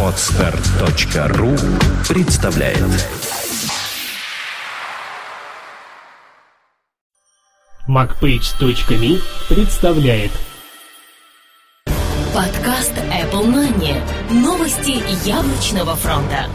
Отстар.ру представляет MacPage.me представляет Подкаст Apple Money. Новости яблочного фронта.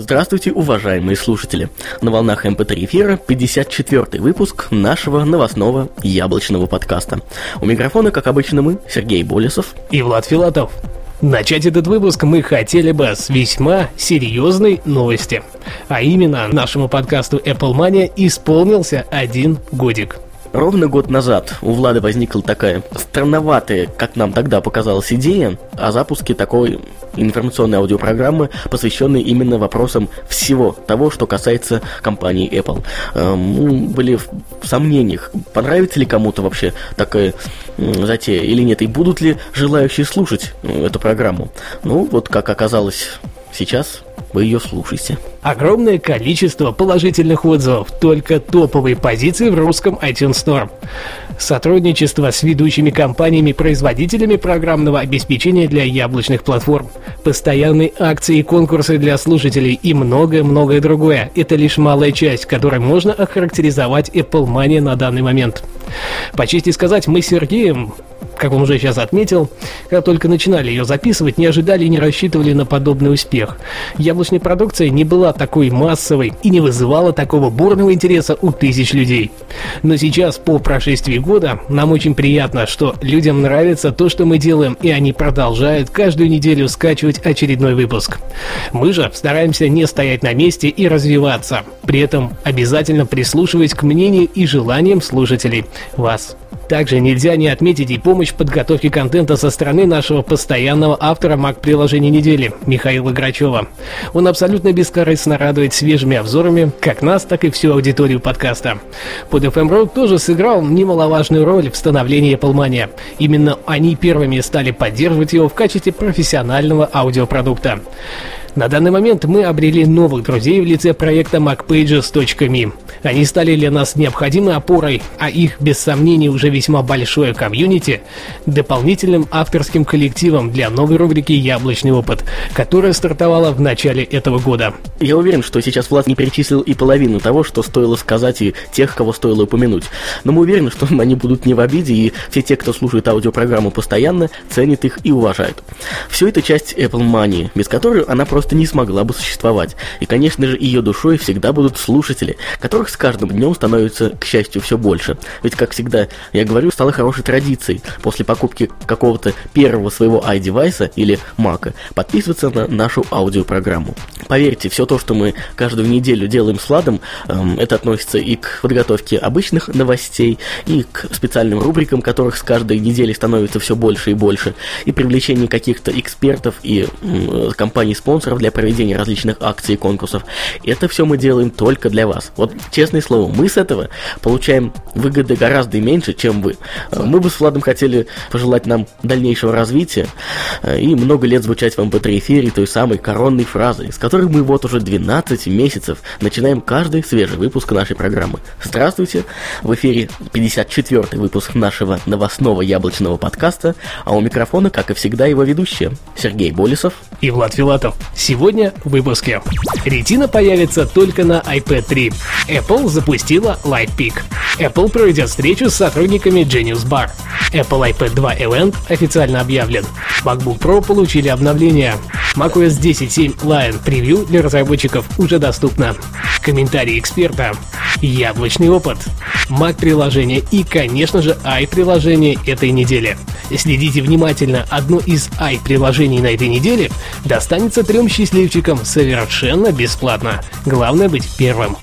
Здравствуйте, уважаемые слушатели! На волнах MP3 эфира 54 выпуск нашего новостного яблочного подкаста. У микрофона, как обычно, мы, Сергей Болесов и Влад Филатов. Начать этот выпуск мы хотели бы с весьма серьезной новости. А именно, нашему подкасту Apple Mania исполнился один годик. Ровно год назад у Влада возникла такая странноватая, как нам тогда показалась, идея о запуске такой информационной аудиопрограммы, посвященной именно вопросам всего того, что касается компании Apple. Эм, мы были в сомнениях, понравится ли кому-то вообще такая затея или нет, и будут ли желающие слушать э, эту программу. Ну, вот как оказалось сейчас, вы ее слушаете. Огромное количество положительных отзывов, только топовые позиции в русском iTunes Store. Сотрудничество с ведущими компаниями-производителями программного обеспечения для яблочных платформ, постоянные акции и конкурсы для слушателей и многое-многое другое. Это лишь малая часть, которой можно охарактеризовать Apple Money на данный момент. По чести сказать, мы с Сергеем как он уже сейчас отметил, когда только начинали ее записывать, не ожидали и не рассчитывали на подобный успех. Яблочная продукция не была такой массовой и не вызывала такого бурного интереса у тысяч людей. Но сейчас, по прошествии года, нам очень приятно, что людям нравится то, что мы делаем, и они продолжают каждую неделю скачивать очередной выпуск. Мы же стараемся не стоять на месте и развиваться, при этом обязательно прислушиваясь к мнению и желаниям слушателей, вас. Также нельзя не отметить и помощь в подготовке контента со стороны нашего постоянного автора Mac-приложения недели Михаила Грачева. Он абсолютно бескорыстно радует свежими обзорами как нас, так и всю аудиторию подкаста. Под FM Road тоже сыграл немаловажную роль в становлении Apple. Именно они первыми стали поддерживать его в качестве профессионального аудиопродукта. На данный момент мы обрели новых друзей в лице проекта MacPages.me. Они стали для нас необходимой опорой, а их, без сомнений, уже весьма большое комьюнити – дополнительным авторским коллективом для новой рубрики «Яблочный опыт», которая стартовала в начале этого года. Я уверен, что сейчас Влад не перечислил и половину того, что стоило сказать и тех, кого стоило упомянуть. Но мы уверены, что они будут не в обиде, и все те, кто слушает аудиопрограмму постоянно, ценят их и уважают. Все это часть Apple Money, без которой она просто не смогла бы существовать. И, конечно же, ее душой всегда будут слушатели, которых с каждым днем становится, к счастью, все больше. Ведь, как всегда, я говорю, стало хорошей традицией после покупки какого-то первого своего i-девайса или Мака подписываться на нашу аудиопрограмму. Поверьте, все то, что мы каждую неделю делаем с Владом, эм, это относится и к подготовке обычных новостей, и к специальным рубрикам, которых с каждой недели становится все больше и больше, и привлечению каких-то экспертов и э, компаний-спонсоров для проведения различных акций и конкурсов. Это все мы делаем только для вас. Вот честное слово, мы с этого получаем выгоды гораздо меньше, чем вы. Э, мы бы с Владом хотели пожелать нам дальнейшего развития э, и много лет звучать в MP3 эфире той самой коронной фразой, с которой мы вот уже 12 месяцев начинаем каждый свежий выпуск нашей программы. Здравствуйте! В эфире 54 выпуск нашего новостного яблочного подкаста, а у микрофона, как и всегда, его ведущие Сергей Болесов и Влад Филатов. Сегодня в выпуске. Ретина появится только на iPad 3. Apple запустила Lightpeak. Apple проведет встречу с сотрудниками Genius Bar. Apple iPad 2 Event официально объявлен. MacBook Pro получили обновление. macOS 10.7 Lion превью для разработчиков уже доступно. Комментарии эксперта. Яблочный опыт. Mac-приложение и, конечно же, i-приложение этой недели. Следите внимательно, одно из i-приложений на этой неделе достанется трем счастливчикам совершенно бесплатно. Главное быть первым.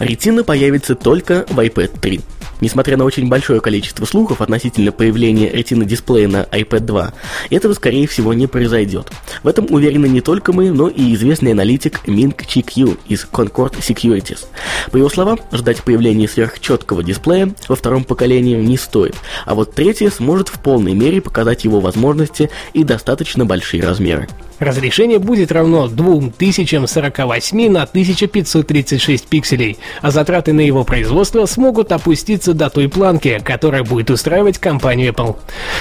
Ретина появится только в iPad 3. Несмотря на очень большое количество слухов относительно появления Retina дисплея на iPad 2, этого, скорее всего, не произойдет. В этом уверены не только мы, но и известный аналитик Минг Чи Кью из Concord Securities. По его словам, ждать появления сверхчеткого дисплея во втором поколении не стоит, а вот третье сможет в полной мере показать его возможности и достаточно большие размеры. Разрешение будет равно 2048 на 1536 пикселей, а затраты на его производство смогут опуститься до той планки, которая будет устраивать компанию Apple.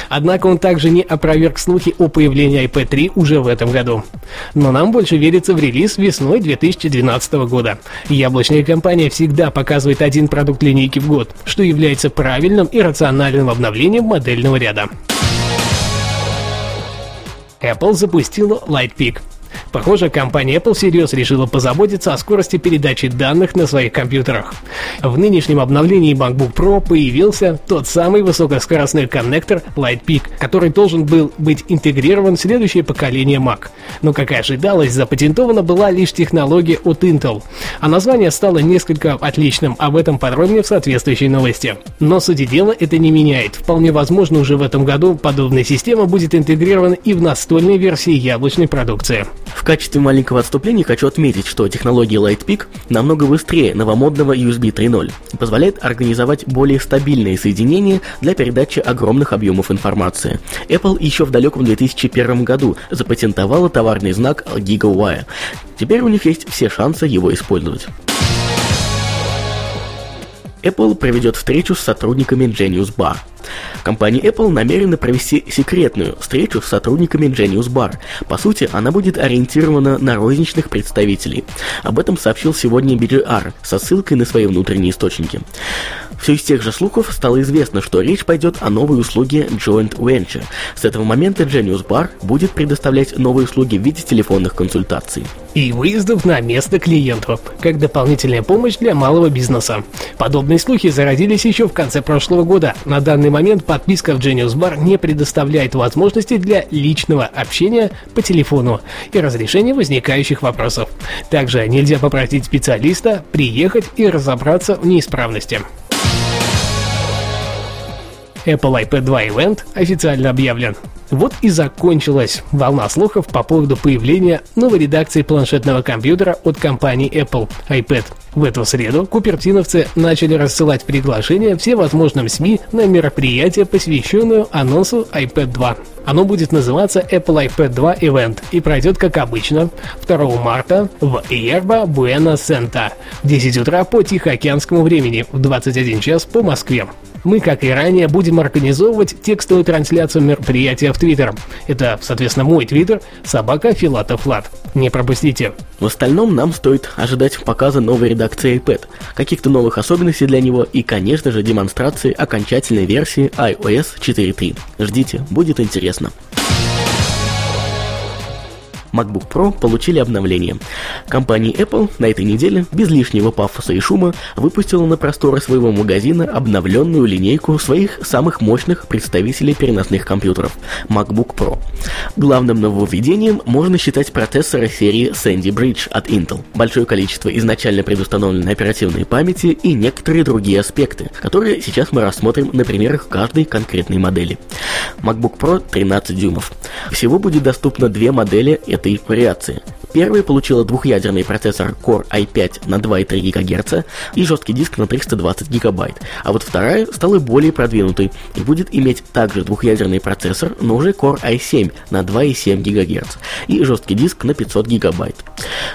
Однако он также не опроверг слухи о появлении iPad 3 уже в этом году. Но нам больше верится в релиз весной 2012 года. Яблочная компания всегда показывает один продукт линейки в год, что является правильным и рациональным обновлением модельного ряда. Apple запустила Lightpeak. Похоже, компания Apple всерьез решила позаботиться о скорости передачи данных на своих компьютерах. В нынешнем обновлении MacBook Pro появился тот самый высокоскоростной коннектор Lightpeak, который должен был быть интегрирован в следующее поколение Mac. Но, как и ожидалось, запатентована была лишь технология от Intel, а название стало несколько отличным, об этом подробнее в соответствующей новости. Но сути дела это не меняет. Вполне возможно, уже в этом году подобная система будет интегрирована и в настольной версии яблочной продукции. В качестве маленького отступления хочу отметить, что технология Lightpeak намного быстрее новомодного USB 3.0 и позволяет организовать более стабильные соединения для передачи огромных объемов информации. Apple еще в далеком 2001 году запатентовала товарный знак GigaWire. Теперь у них есть все шансы его использовать. Apple проведет встречу с сотрудниками Genius Bar. Компания Apple намерена провести секретную встречу с сотрудниками Genius Bar. По сути, она будет ориентирована на розничных представителей. Об этом сообщил сегодня BGR со ссылкой на свои внутренние источники. Все из тех же слухов стало известно, что речь пойдет о новой услуге Joint Venture. С этого момента Genius Bar будет предоставлять новые услуги в виде телефонных консультаций. И выездов на место клиентов, как дополнительная помощь для малого бизнеса. Подобные слухи зародились еще в конце прошлого года. На данный момент подписка в Genius Bar не предоставляет возможности для личного общения по телефону и разрешения возникающих вопросов. Также нельзя попросить специалиста приехать и разобраться в неисправности. Apple iPad 2 Event официально объявлен. Вот и закончилась волна слухов по поводу появления новой редакции планшетного компьютера от компании Apple iPad. В эту среду купертиновцы начали рассылать приглашения всевозможным СМИ на мероприятие, посвященное анонсу iPad 2. Оно будет называться Apple iPad 2 Event и пройдет, как обычно, 2 марта в Yerba Buena Center в 10 утра по Тихоокеанскому времени, в 21 час по Москве. Мы, как и ранее, будем организовывать текстовую трансляцию мероприятия в Твиттер. Это, соответственно, мой Твиттер, собака Филатов Лад. Не пропустите. В остальном нам стоит ожидать показа новой редакции iPad, каких-то новых особенностей для него и, конечно же, демонстрации окончательной версии iOS 4.3. Ждите, будет интересно. MacBook Pro получили обновление. Компания Apple на этой неделе, без лишнего пафоса и шума, выпустила на просторы своего магазина обновленную линейку своих самых мощных представителей переносных компьютеров – MacBook Pro. Главным нововведением можно считать процессоры серии Sandy Bridge от Intel, большое количество изначально предустановленной оперативной памяти и некоторые другие аспекты, которые сейчас мы рассмотрим на примерах каждой конкретной модели. MacBook Pro 13 дюймов. Всего будет доступно две модели этой вариации. Первая получила двухъядерный процессор Core i5 на 2,3 ГГц и жесткий диск на 320 ГБ, а вот вторая стала более продвинутой и будет иметь также двухъядерный процессор, но уже Core i7 на 2,7 ГГц и жесткий диск на 500 ГБ.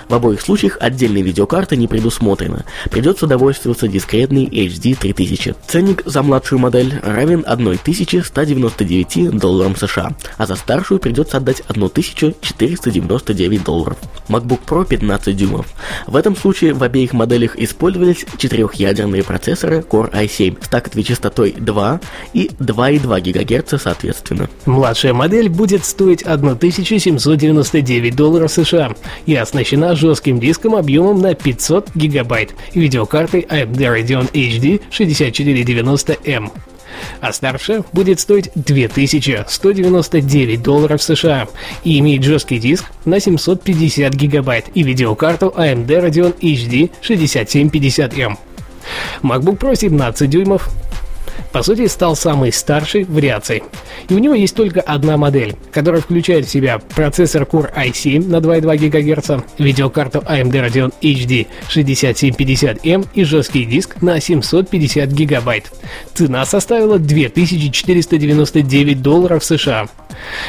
В обоих случаях отдельной видеокарты не предусмотрено, придется довольствоваться дискретной HD 3000. Ценник за младшую модель равен 1199 долларам США, а за старшую придется отдать 1499 долларов. MacBook Pro 15 дюймов. В этом случае в обеих моделях использовались четырехъядерные процессоры Core i7 с тактовой частотой 2 и 2,2 ГГц соответственно. Младшая модель будет стоить 1799 долларов США и оснащена жестким диском объемом на 500 гигабайт и видеокартой AMD Radeon HD 6490M а старшая будет стоить 2199 долларов США и имеет жесткий диск на 750 гигабайт и видеокарту AMD Radeon HD 6750M. MacBook Pro 17 дюймов по сути, стал самой старшей вариацией. И у него есть только одна модель, которая включает в себя процессор Core i7 на 2,2 ГГц, видеокарту AMD Radeon HD 6750M и жесткий диск на 750 ГБ. Цена составила 2499 долларов США.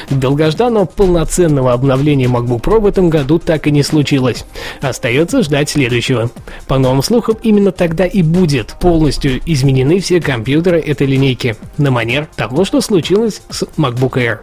Долгожданного полноценного обновления MacBook Pro в этом году так и не случилось. Остается ждать следующего. По новым слухам, именно тогда и будет полностью изменены все компьютеры этой линейки, на манер того, что случилось с MacBook Air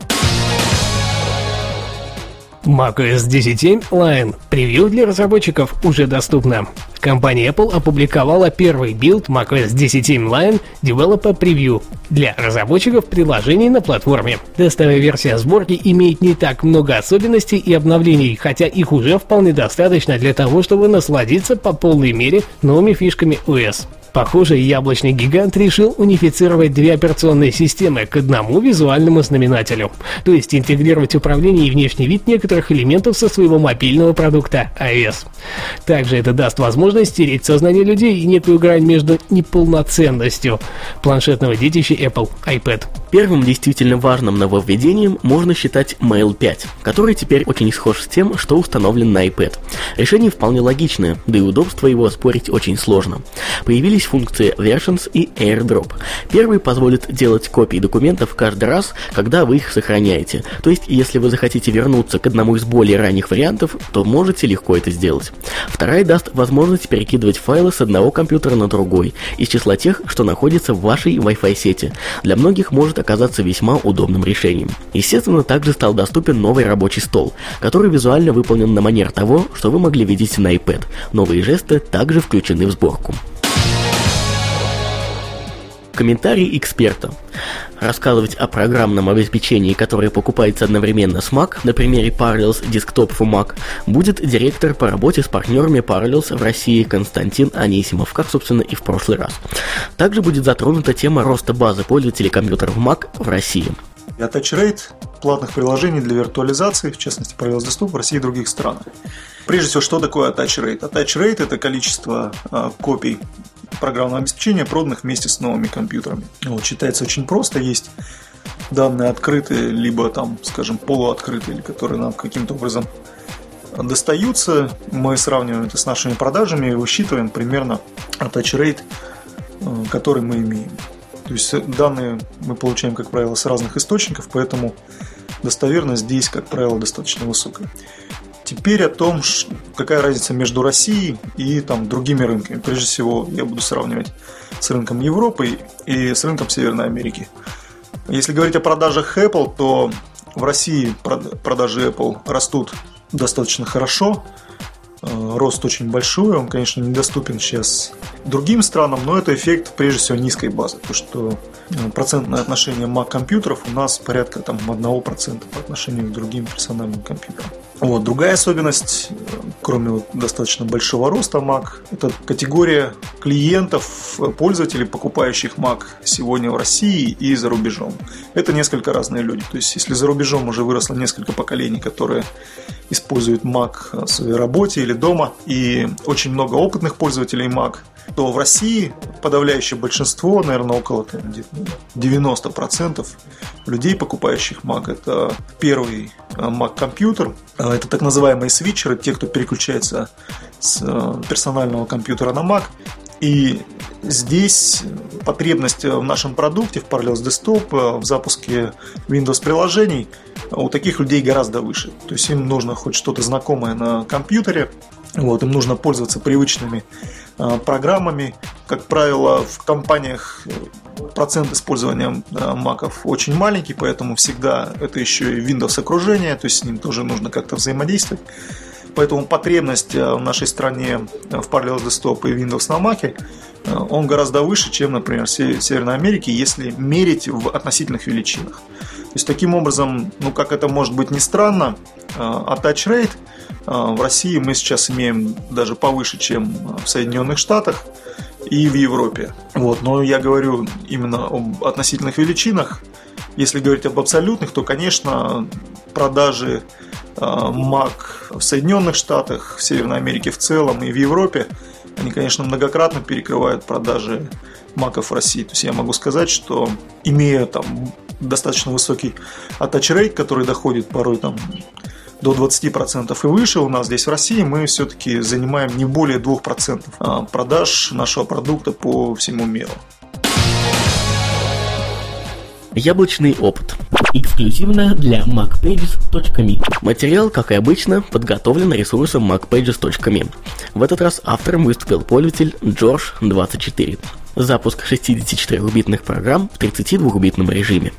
macOS 10.7 Lion. Превью для разработчиков уже доступно. Компания Apple опубликовала первый билд macOS 10.7 Lion Developer Preview для разработчиков приложений на платформе. Тестовая версия сборки имеет не так много особенностей и обновлений, хотя их уже вполне достаточно для того, чтобы насладиться по полной мере новыми фишками OS. Похоже, яблочный гигант решил унифицировать две операционные системы к одному визуальному знаменателю, то есть интегрировать управление и внешний вид некоторых элементов со своего мобильного продукта iOS. Также это даст возможность стереть сознание людей и некую грань между неполноценностью планшетного детища Apple iPad. Первым действительно важным нововведением можно считать Mail 5, который теперь очень схож с тем, что установлен на iPad. Решение вполне логичное, да и удобство его оспорить очень сложно. Появились функции Versions и AirDrop. Первый позволит делать копии документов каждый раз, когда вы их сохраняете. То есть, если вы захотите вернуться к одному из более ранних вариантов, то можете легко это сделать. Вторая даст возможность перекидывать файлы с одного компьютера на другой, из числа тех, что находятся в вашей Wi-Fi сети. Для многих может оказаться весьма удобным решением. Естественно, также стал доступен новый рабочий стол, который визуально выполнен на манер того, что вы могли видеть на iPad. Новые жесты также включены в сборку. Комментарий эксперта. Рассказывать о программном обеспечении, которое покупается одновременно с Mac, на примере Parallels Desktop for Mac, будет директор по работе с партнерами Parallels в России Константин Анисимов, как, собственно, и в прошлый раз. Также будет затронута тема роста базы пользователей компьютеров Mac в России. Attach Rate платных приложений для виртуализации, в частности, Parallels Desktop в России и других странах. Прежде всего, что такое Attach Rate? Attach Rate – это количество э, копий программного обеспечения, проданных вместе с новыми компьютерами. Вот, считается очень просто. Есть данные открытые, либо там, скажем, полуоткрытые, или которые нам каким-то образом достаются. Мы сравниваем это с нашими продажами и высчитываем примерно attach rate, э, который мы имеем. То есть данные мы получаем, как правило, с разных источников, поэтому достоверность здесь, как правило, достаточно высокая. Теперь о том, какая разница между Россией и там, другими рынками. Прежде всего, я буду сравнивать с рынком Европы и с рынком Северной Америки. Если говорить о продажах Apple, то в России продажи Apple растут достаточно хорошо. Э, рост очень большой, он, конечно, недоступен сейчас другим странам, но это эффект, прежде всего, низкой базы. То, что э, процентное отношение Mac компьютеров у нас порядка там, 1% по отношению к другим персональным компьютерам. Вот. Другая особенность, кроме достаточно большого роста Mac, это категория клиентов, пользователей, покупающих Mac сегодня в России и за рубежом. Это несколько разные люди. То есть, если за рубежом уже выросло несколько поколений, которые используют Mac в своей работе или дома, и очень много опытных пользователей Mac, то в России подавляющее большинство, наверное, около 90% людей, покупающих Mac, это первый э, Mac компьютер, э, это так называемые свитчеры, те, кто переключается с э, персонального компьютера на Mac. И здесь потребность в нашем продукте, в Parallels Desktop, в запуске Windows приложений у таких людей гораздо выше. То есть им нужно хоть что-то знакомое на компьютере, вот, им нужно пользоваться привычными э, программами. Как правило, в компаниях э, процент использования э, маков очень маленький, поэтому всегда это еще и Windows окружение, то есть с ним тоже нужно как-то взаимодействовать. Поэтому потребность в нашей стране в Parallels Desktop и Windows на Mac он гораздо выше, чем, например, в Северной Америке, если мерить в относительных величинах. То есть таким образом, ну как это может быть не странно, attach rate – а, в России мы сейчас имеем даже повыше, чем в Соединенных Штатах и в Европе. Вот, но я говорю именно об относительных величинах. Если говорить об абсолютных, то, конечно, продажи а, Mac в Соединенных Штатах, в Северной Америке в целом и в Европе, они, конечно, многократно перекрывают продажи маков в России. То есть я могу сказать, что имея там достаточно высокий attach rate, который доходит порой там до 20% и выше у нас здесь в России, мы все-таки занимаем не более 2% а, продаж нашего продукта по всему миру. Яблочный опыт. Эксклюзивно для macpages.me. Материал, как и обычно, подготовлен ресурсом macpages.me. В этот раз автором выступил пользователь George24 запуск 64-битных программ в 32-битном режиме.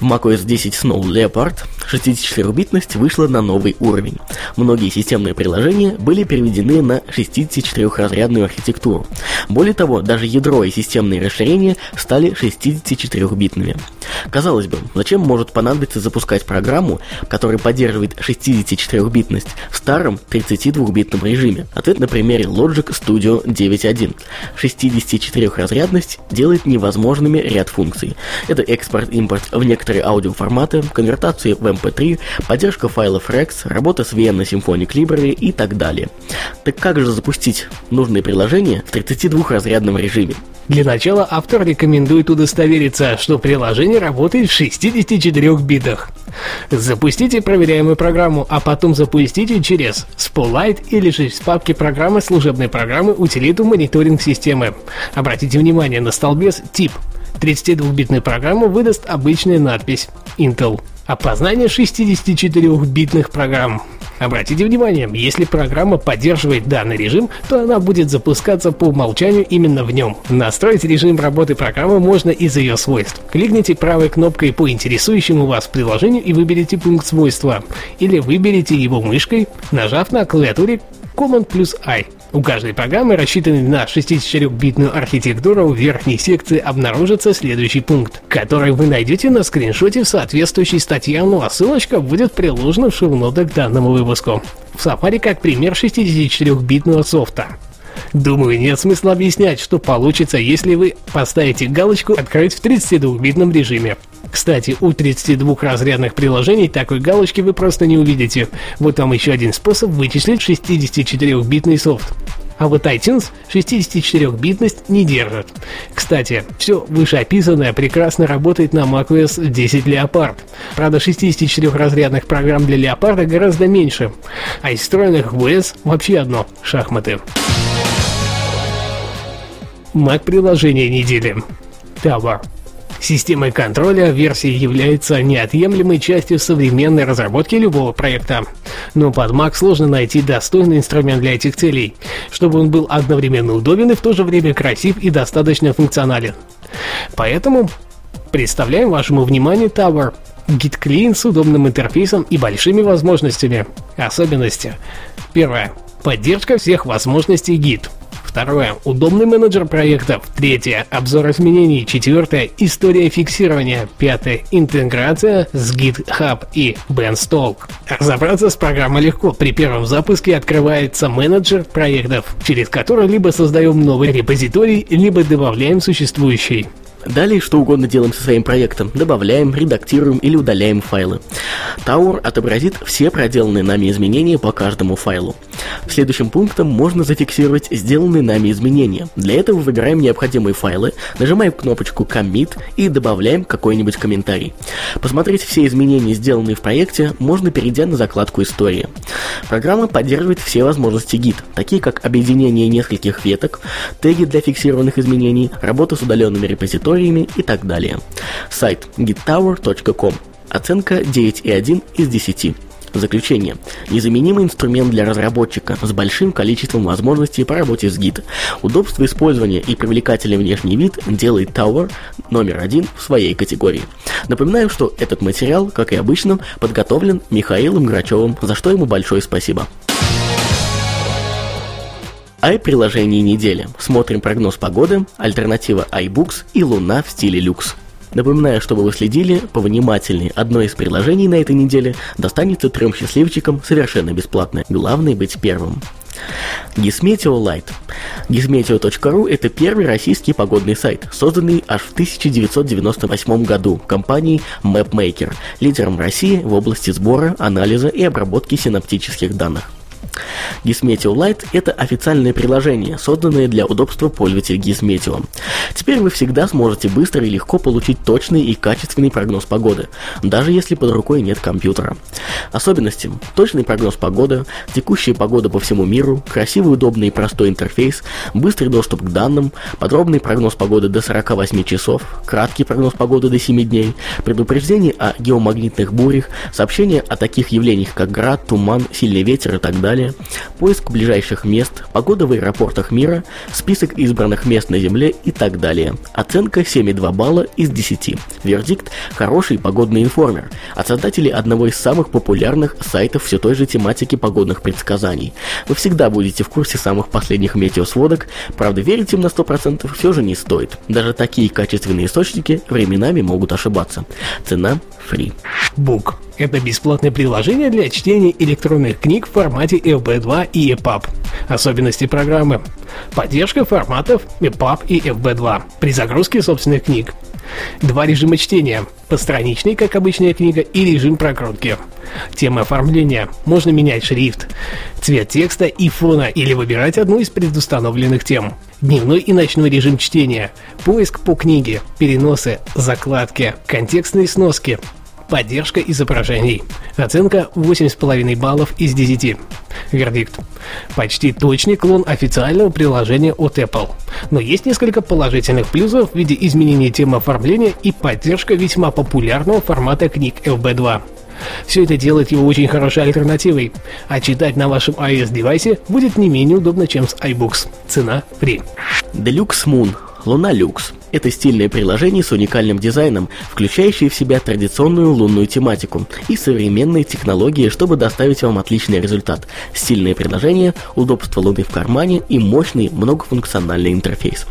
В macOS 10 Snow Leopard 64-битность вышла на новый уровень. Многие системные приложения были переведены на 64-разрядную архитектуру. Более того, даже ядро и системные расширения стали 64-битными. Казалось бы, зачем может понадобиться запускать программу, которая поддерживает 64-битность в старом 32-битном режиме? Ответ на примере Logic Studio 9.1. 64 разрядность делает невозможными ряд функций. Это экспорт-импорт в некоторые аудиоформаты, конвертации в MP3, поддержка файлов REX, работа с VM на Symphonic Library и так далее. Так как же запустить нужные приложения в 32-разрядном режиме? Для начала автор рекомендует удостовериться, что приложение работает в 64 битах. Запустите проверяемую программу, а потом запустите через Spotlight или же из папки программы служебной программы утилиту мониторинг системы. Обратите внимание на столбец тип. 32-битную программу выдаст обычная надпись Intel. Опознание 64-битных программ. Обратите внимание, если программа поддерживает данный режим, то она будет запускаться по умолчанию именно в нем. Настроить режим работы программы можно из ее свойств. Кликните правой кнопкой по интересующему вас приложению и выберите пункт свойства. Или выберите его мышкой, нажав на клавиатуре Command плюс I. У каждой программы, рассчитанной на 64-битную архитектуру, в верхней секции обнаружится следующий пункт, который вы найдете на скриншоте в соответствующей статье, ну а ссылочка будет приложена в шоу-нотах к данному выпуску. В Safari как пример 64-битного софта. Думаю, нет смысла объяснять, что получится, если вы поставите галочку «Открыть в 32-битном режиме». Кстати, у 32 разрядных приложений такой галочки вы просто не увидите. Вот вам еще один способ вычислить 64-битный софт. А вот iTunes 64-битность не держит. Кстати, все вышеописанное прекрасно работает на macOS 10 Leopard. Правда, 64-разрядных программ для Leopard гораздо меньше, а из встроенных в OS вообще одно – шахматы. Mac приложение недели. Tower. Системой контроля версии является неотъемлемой частью современной разработки любого проекта. Но под Mac сложно найти достойный инструмент для этих целей, чтобы он был одновременно удобен и в то же время красив и достаточно функционален. Поэтому представляем вашему вниманию Tower. Git Clean с удобным интерфейсом и большими возможностями. Особенности. Первое. Поддержка всех возможностей Git. Второе. Удобный менеджер проектов. Третье. Обзор изменений. Четвертое. История фиксирования. Пятое. Интеграция с GitHub и Beanstalk. Разобраться с программой легко. При первом запуске открывается менеджер проектов, через который либо создаем новый репозиторий, либо добавляем существующий. Далее что угодно делаем со своим проектом. Добавляем, редактируем или удаляем файлы. Tower отобразит все проделанные нами изменения по каждому файлу. Следующим пунктом можно зафиксировать сделанные нами изменения. Для этого выбираем необходимые файлы, нажимаем кнопочку Commit и добавляем какой-нибудь комментарий. Посмотреть все изменения, сделанные в проекте, можно перейдя на закладку «История». Программа поддерживает все возможности Git, такие как объединение нескольких веток, теги для фиксированных изменений, работа с удаленными репозиториями и так далее. Сайт gittower.com. Оценка 9,1 из 10. Заключение. Незаменимый инструмент для разработчика с большим количеством возможностей по работе с Git. Удобство использования и привлекательный внешний вид делает Tower номер один в своей категории. Напоминаю, что этот материал, как и обычно, подготовлен Михаилом Грачевым, за что ему большое спасибо. Ай-приложение недели. Смотрим прогноз погоды, альтернатива iBooks и Луна в стиле люкс. Напоминаю, чтобы вы следили повнимательнее. Одно из приложений на этой неделе достанется трем счастливчикам совершенно бесплатно. Главное быть первым. Gizmeteo Light. Gizmeteo.ru – это первый российский погодный сайт, созданный аж в 1998 году компанией MapMaker, лидером России в области сбора, анализа и обработки синаптических данных. Gizmeteo Lite – это официальное приложение, созданное для удобства пользователей Gizmeteo. Теперь вы всегда сможете быстро и легко получить точный и качественный прогноз погоды, даже если под рукой нет компьютера. Особенности – точный прогноз погоды, текущая погода по всему миру, красивый, удобный и простой интерфейс, быстрый доступ к данным, подробный прогноз погоды до 48 часов, краткий прогноз погоды до 7 дней, предупреждение о геомагнитных бурях, сообщения о таких явлениях, как град, туман, сильный ветер и так далее, поиск ближайших мест, погода в аэропортах мира, список избранных мест на Земле и так далее. Оценка 7,2 балла из 10. Вердикт – хороший погодный информер от создателей одного из самых популярных сайтов все той же тематики погодных предсказаний. Вы всегда будете в курсе самых последних метеосводок, правда верить им на 100% все же не стоит. Даже такие качественные источники временами могут ошибаться. Цена – free. Book – это бесплатное приложение для чтения электронных книг в формате FB2 и EPUB. Особенности программы. Поддержка форматов EPUB и FB2 при загрузке собственных книг. Два режима чтения. Постраничный, как обычная книга, и режим прокрутки. Тема оформления. Можно менять шрифт, цвет текста и фона или выбирать одну из предустановленных тем. Дневной и ночной режим чтения. Поиск по книге, переносы, закладки, контекстные сноски, Поддержка изображений. Оценка 8,5 баллов из 10. Вердикт. Почти точный клон официального приложения от Apple. Но есть несколько положительных плюсов в виде изменения темы оформления и поддержка весьма популярного формата книг LB2. Все это делает его очень хорошей альтернативой, а читать на вашем iOS-девайсе будет не менее удобно, чем с iBooks. Цена free. Deluxe Moon. Луна Люкс. Это стильное приложение с уникальным дизайном, включающее в себя традиционную лунную тематику и современные технологии, чтобы доставить вам отличный результат. Стильное приложение, удобство Луны в кармане и мощный многофункциональный интерфейс.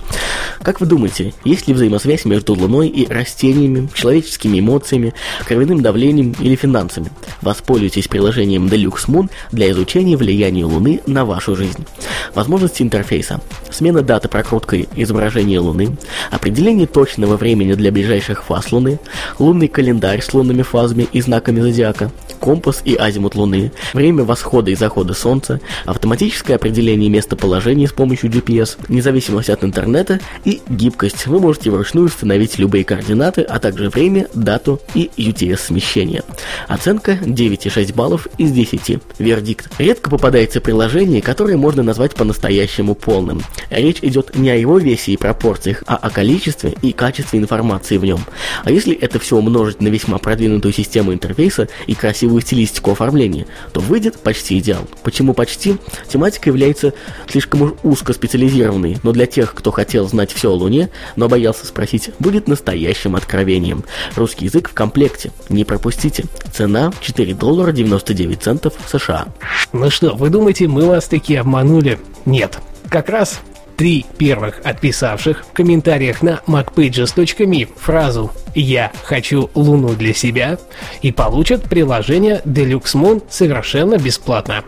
Как вы думаете, есть ли взаимосвязь между Луной и растениями, человеческими эмоциями, кровяным давлением или финансами? Воспользуйтесь приложением Deluxe Moon для изучения влияния Луны на вашу жизнь. Возможности интерфейса. Смена даты прокруткой изображения Луны, определение точного времени для ближайших фаз Луны, лунный календарь с лунными фазами и знаками зодиака, компас и азимут Луны, время восхода и захода Солнца, автоматическое определение местоположения с помощью GPS, независимость от интернета и гибкость. Вы можете вручную установить любые координаты, а также время, дату и UTS смещение. Оценка 9,6 баллов из 10. Вердикт. Редко попадается приложение, которое можно назвать по-настоящему полным. Речь идет не о его весе и пропорциях, а о количестве и качестве информации в нем. А если это все умножить на весьма продвинутую систему интерфейса и красивую стилистику оформления, то выйдет почти идеал. Почему почти? Тематика является слишком уж узко специализированной, но для тех, кто хотел знать все о Луне, но боялся спросить, будет настоящим откровением. Русский язык в комплекте. Не пропустите. Цена 4 доллара 99 центов США. Ну что, вы думаете, мы вас таки обманули? Нет. Как раз три первых отписавших в комментариях на macpages.me фразу «Я хочу Луну для себя» и получат приложение Deluxe Moon совершенно бесплатно.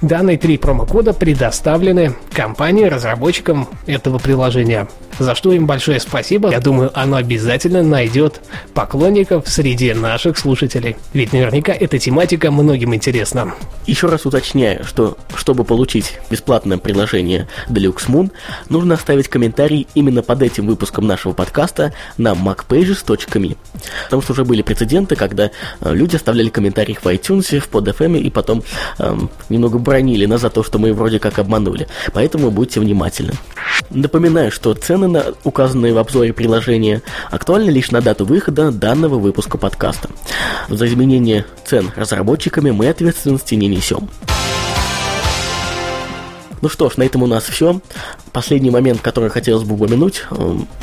Данные три промокода предоставлены компании-разработчикам этого приложения, за что им большое спасибо. Я думаю, оно обязательно найдет поклонников среди наших слушателей. Ведь наверняка эта тематика многим интересна. Еще раз уточняю, что чтобы получить бесплатное приложение Deluxe Moon, нужно оставить комментарий именно под этим выпуском нашего подкаста на macpages.me. Потому что уже были прецеденты, когда э, люди оставляли комментарии в iTunes, в PodFM и потом эм, немного бронили нас за то, что мы вроде как обманули. Поэтому будьте внимательны. Напоминаю, что цены на указанные в обзоре приложения актуальны лишь на дату выхода данного выпуска подкаста. За изменение цен разработчиками мы ответственности не несем. Ну что ж, на этом у нас все. Последний момент, который хотелось бы упомянуть,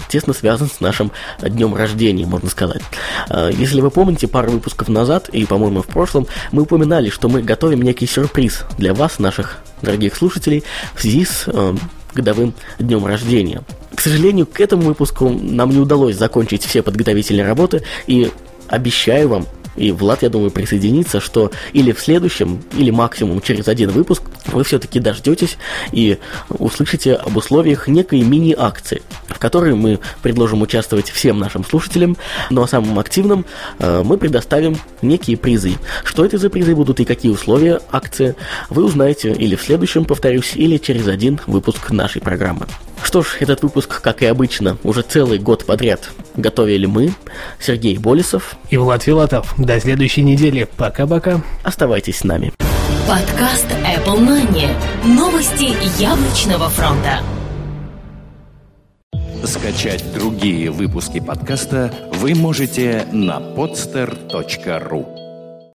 тесно связан с нашим днем рождения, можно сказать. Э, если вы помните, пару выпусков назад, и, по-моему, в прошлом, мы упоминали, что мы готовим некий сюрприз для вас, наших дорогих слушателей, в связи с э, годовым днем рождения. К сожалению, к этому выпуску нам не удалось закончить все подготовительные работы, и обещаю вам, и Влад, я думаю, присоединится, что или в следующем, или максимум через один выпуск вы все-таки дождетесь и услышите об условиях некой мини-акции, в которой мы предложим участвовать всем нашим слушателям, но самым активным э, мы предоставим некие призы. Что это за призы будут и какие условия акции, вы узнаете или в следующем, повторюсь, или через один выпуск нашей программы. Что ж, этот выпуск, как и обычно, уже целый год подряд готовили мы, Сергей Болесов и Влад Филатов. До следующей недели. Пока-пока. Оставайтесь с нами. Подкаст Apple Money. Новости яблочного фронта. Скачать другие выпуски подкаста вы можете на podster.ru